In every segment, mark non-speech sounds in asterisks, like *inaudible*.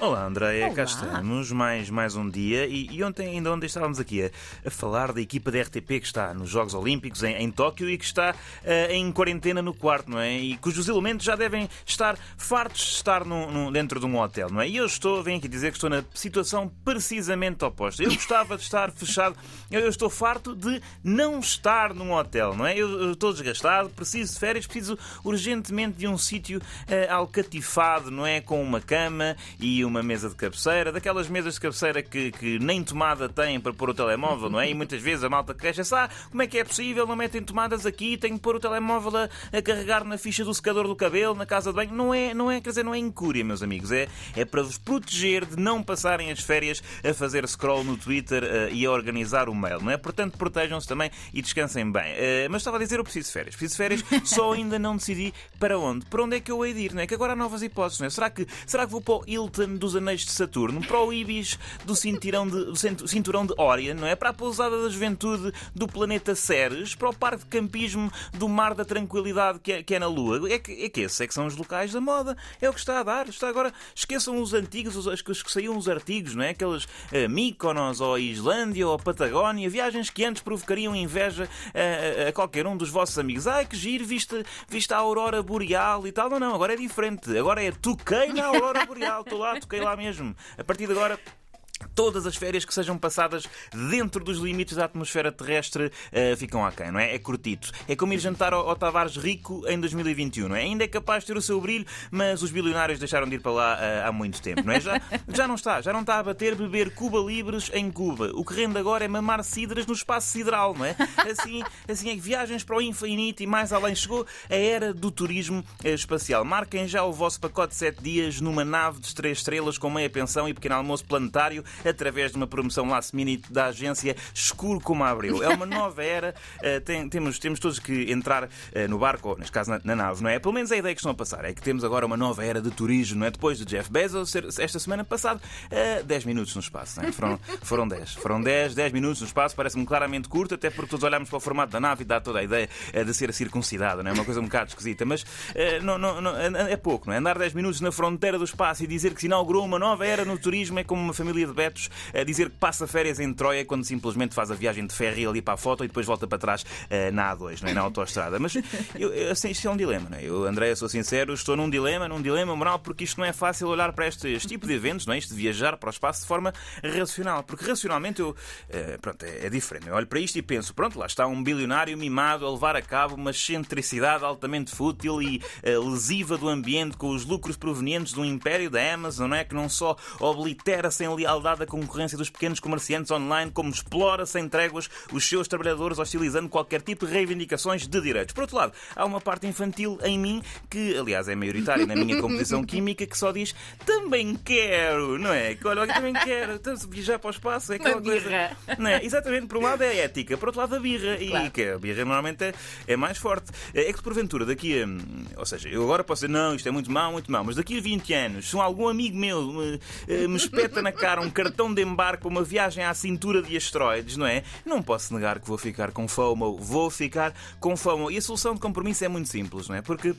Olá Andréia, cá estamos, mais, mais um dia e, e ontem, ainda ontem estávamos aqui a, a falar da equipa da RTP que está nos Jogos Olímpicos em, em Tóquio e que está eh, em quarentena no quarto, não é? E cujos elementos já devem estar fartos de estar num- num- dentro de um hotel, não é? E eu estou, venho aqui dizer que estou na situação precisamente oposta. Eu gostava de estar fechado, eu, eu estou farto de não estar num hotel, não é? Eu, eu estou desgastado, preciso de férias, preciso urgentemente de um sítio eh, alcatifado, não é? Com uma cama e uma mesa de cabeceira, daquelas mesas de cabeceira que, que nem tomada têm para pôr o telemóvel, não é? E muitas vezes a malta queixa-se, ah, como é que é possível? Não metem tomadas aqui, tenho que pôr o telemóvel a, a carregar na ficha do secador do cabelo, na casa de banho. Não é, não é, quer dizer, não é incúria, meus amigos. É, é para vos proteger de não passarem as férias a fazer scroll no Twitter eh, e a organizar o mail, não é? Portanto, protejam-se também e descansem bem. Eh, mas estava a dizer, eu preciso de férias. Preciso de férias, *laughs* só ainda não decidi para onde. Para onde é que eu hei de ir, não é? Que agora há novas hipóteses, não é? Será que, será que vou para o Hilton dos Anéis de Saturno? Para o Ibis do cinturão de, do cinturão de Orion, não é? Para a pousada da juventude do planeta Ceres? Para o parque de campismo do Mar da Tranquilidade que é, que é na Lua? É que, é que esses é que são os locais da moda. É o que está a dar. Está agora... Esqueçam os antigos, os, os que saíam os artigos, não é? Aqueles eh, Mykonos ou Islândia ou Patagónia, viagens que antes provocariam inveja a, qualquer um dos vossos amigos. Ai, que giro, viste a aurora boreal e tal. Não, não, agora é diferente. Agora é toquei na aurora boreal. Estou lá, toquei lá mesmo. A partir de agora. Todas as férias que sejam passadas dentro dos limites da atmosfera terrestre eh, ficam aquém, não é? É curtito. É como ir jantar ao, ao Tavares Rico em 2021, não é? Ainda é capaz de ter o seu brilho, mas os bilionários deixaram de ir para lá eh, há muito tempo, não é? Já, já não está, já não está a bater beber Cuba Libres em Cuba. O que rende agora é mamar cidras no espaço sideral, não é? Assim, assim é que viagens para o infinito e mais além chegou a era do turismo eh, espacial. Marquem já o vosso pacote de 7 dias numa nave de 3 estrelas com meia pensão e pequeno almoço planetário através de uma promoção last minute da agência Escuro como Abril. É uma nova era. eh, tem- temos, temos todos que entrar eh, no barco, ou neste caso na, na nave, não é? Pelo menos a ideia que estão a passar é que temos agora uma nova era de turismo, não é? Depois de Jeff Bezos esta semana passado eh, 10 minutos no espaço, não é? Foram, *laughs* foram 10. Foram 10, 10 minutos no espaço, parece-me claramente curto, até porque todos olhamos para o formato da nave e dá toda a ideia de ser circuncidada, não é? Uma coisa um bocado esquisita, mas não, não, não- é pouco, não é? Andar 10 minutos na fronteira do espaço e dizer que se inaugurou uma nova era no turismo é como uma família de betos a dizer que passa férias em Troia quando simplesmente faz a viagem de ferry ali para a foto e depois volta para trás eh, na A2, não é? Na autoestrada. Mas eu, eu, assim, isto é um dilema, não é? Eu, André, sou sincero, estou num dilema, num dilema moral, porque isto não é fácil olhar para este, este tipo de eventos, não é? Isto de viajar para o espaço de forma racional. Porque racionalmente eu, eh, pronto, é, é diferente. Eu olho para isto e penso, pronto, lá está um bilionário mimado a levar a cabo uma excentricidade altamente fútil e eh, lesiva do ambiente com os lucros provenientes do império da Amazon, não é? Que não só oblitera sem lealdade a concorrência dos pequenos comerciantes online, como explora sem tréguas os seus trabalhadores, hostilizando qualquer tipo de reivindicações de direitos. Por outro lado, há uma parte infantil em mim, que aliás é maioritária na minha composição química, que só diz também quero, não é? Que olha, eu também quero, então, se viajar para o espaço é aquela Uma coisa. birra. Não é? Exatamente, por um lado é a ética, por outro lado a birra. E Claro. que a birra normalmente é, é mais forte. É que se porventura daqui a. Ou seja, eu agora posso dizer, não, isto é muito mau, muito mau, mas daqui a 20 anos, se um algum amigo meu me, eh, me espeta na cara um cartão de embarque uma viagem à cintura de asteroides, não é? Não posso negar que vou ficar com FOMO. Vou ficar com FOMO. E a solução de compromisso é muito simples, não é? Porque.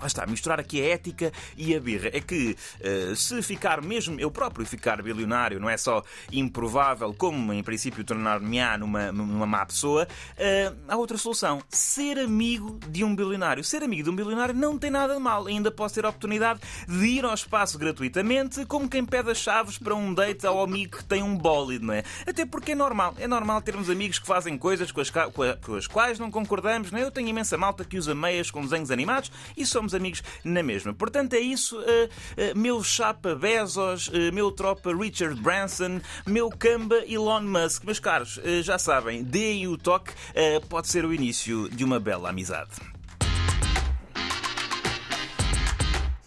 Lá está, misturar aqui a ética e a birra. É que eh, se ficar mesmo eu próprio ficar bilionário não é só improvável, como em princípio tornar-me-á numa, numa má pessoa, eh, há outra solução. Ser amigo de um bilionário. Ser amigo de um bilionário não tem nada de mal. Ainda posso ter a oportunidade de ir ao espaço gratuitamente, como quem pede as chaves para um date ao amigo que tem um bólido, não é? Até porque é normal. É normal termos amigos que fazem coisas com as, com as quais não concordamos, não é? Eu tenho imensa malta que usa meias com desenhos animados e somos amigos na mesma. Portanto, é isso. eh, eh, meu chapa Bezos, eh, meu tropa Richard Branson, meu camba Elon Musk. Meus caros, já sabem, deem o toque, pode ser o início de uma bela amizade.